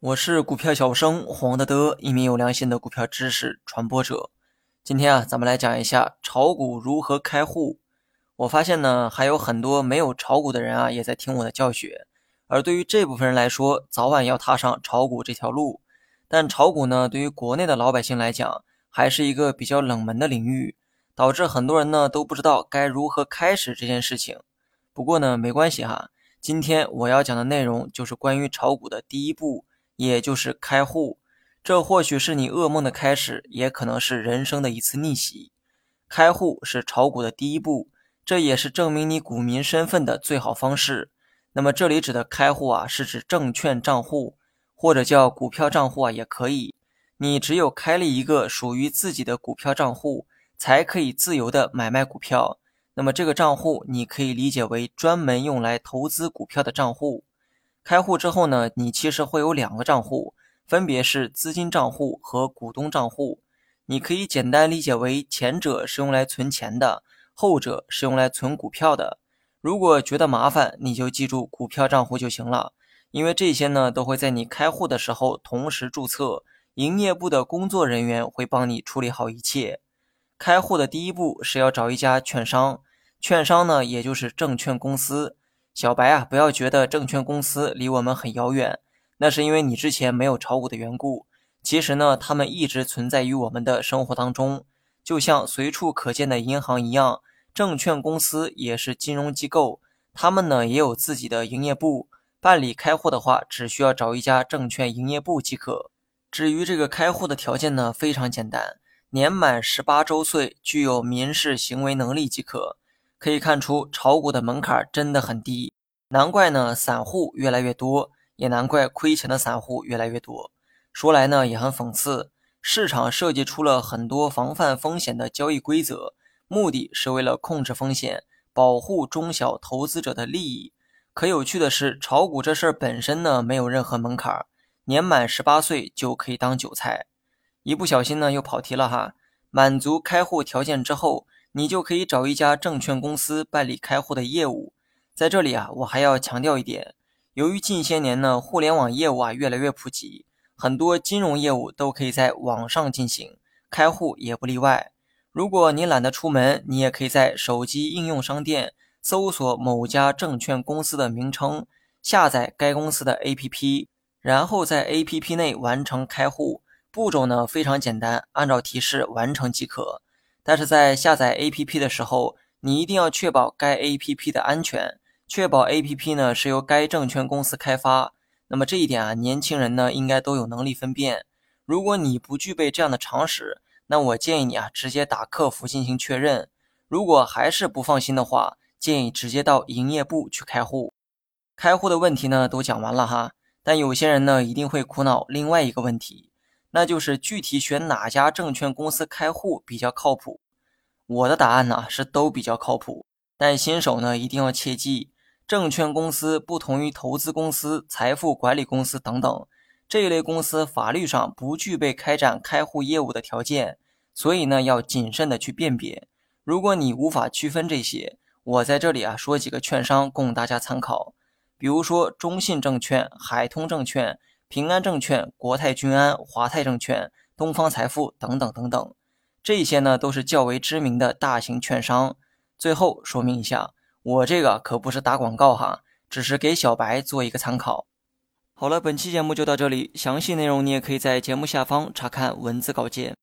我是股票小生黄德德，一名有良心的股票知识传播者。今天啊，咱们来讲一下炒股如何开户。我发现呢，还有很多没有炒股的人啊，也在听我的教学。而对于这部分人来说，早晚要踏上炒股这条路。但炒股呢，对于国内的老百姓来讲，还是一个比较冷门的领域，导致很多人呢都不知道该如何开始这件事情。不过呢，没关系哈，今天我要讲的内容就是关于炒股的第一步。也就是开户，这或许是你噩梦的开始，也可能是人生的一次逆袭。开户是炒股的第一步，这也是证明你股民身份的最好方式。那么这里指的开户啊，是指证券账户，或者叫股票账户啊，也可以。你只有开立一个属于自己的股票账户，才可以自由的买卖股票。那么这个账户，你可以理解为专门用来投资股票的账户。开户之后呢，你其实会有两个账户，分别是资金账户和股东账户。你可以简单理解为前者是用来存钱的，后者是用来存股票的。如果觉得麻烦，你就记住股票账户就行了，因为这些呢都会在你开户的时候同时注册，营业部的工作人员会帮你处理好一切。开户的第一步是要找一家券商，券商呢也就是证券公司。小白啊，不要觉得证券公司离我们很遥远，那是因为你之前没有炒股的缘故。其实呢，他们一直存在于我们的生活当中，就像随处可见的银行一样，证券公司也是金融机构，他们呢也有自己的营业部。办理开户的话，只需要找一家证券营业部即可。至于这个开户的条件呢，非常简单，年满十八周岁，具有民事行为能力即可。可以看出，炒股的门槛真的很低，难怪呢，散户越来越多，也难怪亏钱的散户越来越多。说来呢，也很讽刺，市场设计出了很多防范风险的交易规则，目的是为了控制风险，保护中小投资者的利益。可有趣的是，炒股这事儿本身呢，没有任何门槛，年满十八岁就可以当韭菜。一不小心呢，又跑题了哈。满足开户条件之后。你就可以找一家证券公司办理开户的业务。在这里啊，我还要强调一点，由于近些年呢，互联网业务啊越来越普及，很多金融业务都可以在网上进行，开户也不例外。如果你懒得出门，你也可以在手机应用商店搜索某家证券公司的名称，下载该公司的 APP，然后在 APP 内完成开户。步骤呢非常简单，按照提示完成即可。但是在下载 APP 的时候，你一定要确保该 APP 的安全，确保 APP 呢是由该证券公司开发。那么这一点啊，年轻人呢应该都有能力分辨。如果你不具备这样的常识，那我建议你啊直接打客服进行确认。如果还是不放心的话，建议直接到营业部去开户。开户的问题呢都讲完了哈，但有些人呢一定会苦恼另外一个问题。那就是具体选哪家证券公司开户比较靠谱？我的答案呢是都比较靠谱，但新手呢一定要切记，证券公司不同于投资公司、财富管理公司等等这一类公司，法律上不具备开展开户业务的条件，所以呢要谨慎的去辨别。如果你无法区分这些，我在这里啊说几个券商供大家参考，比如说中信证券、海通证券。平安证券、国泰君安、华泰证券、东方财富等等等等，这些呢都是较为知名的大型券商。最后说明一下，我这个可不是打广告哈，只是给小白做一个参考。好了，本期节目就到这里，详细内容你也可以在节目下方查看文字稿件。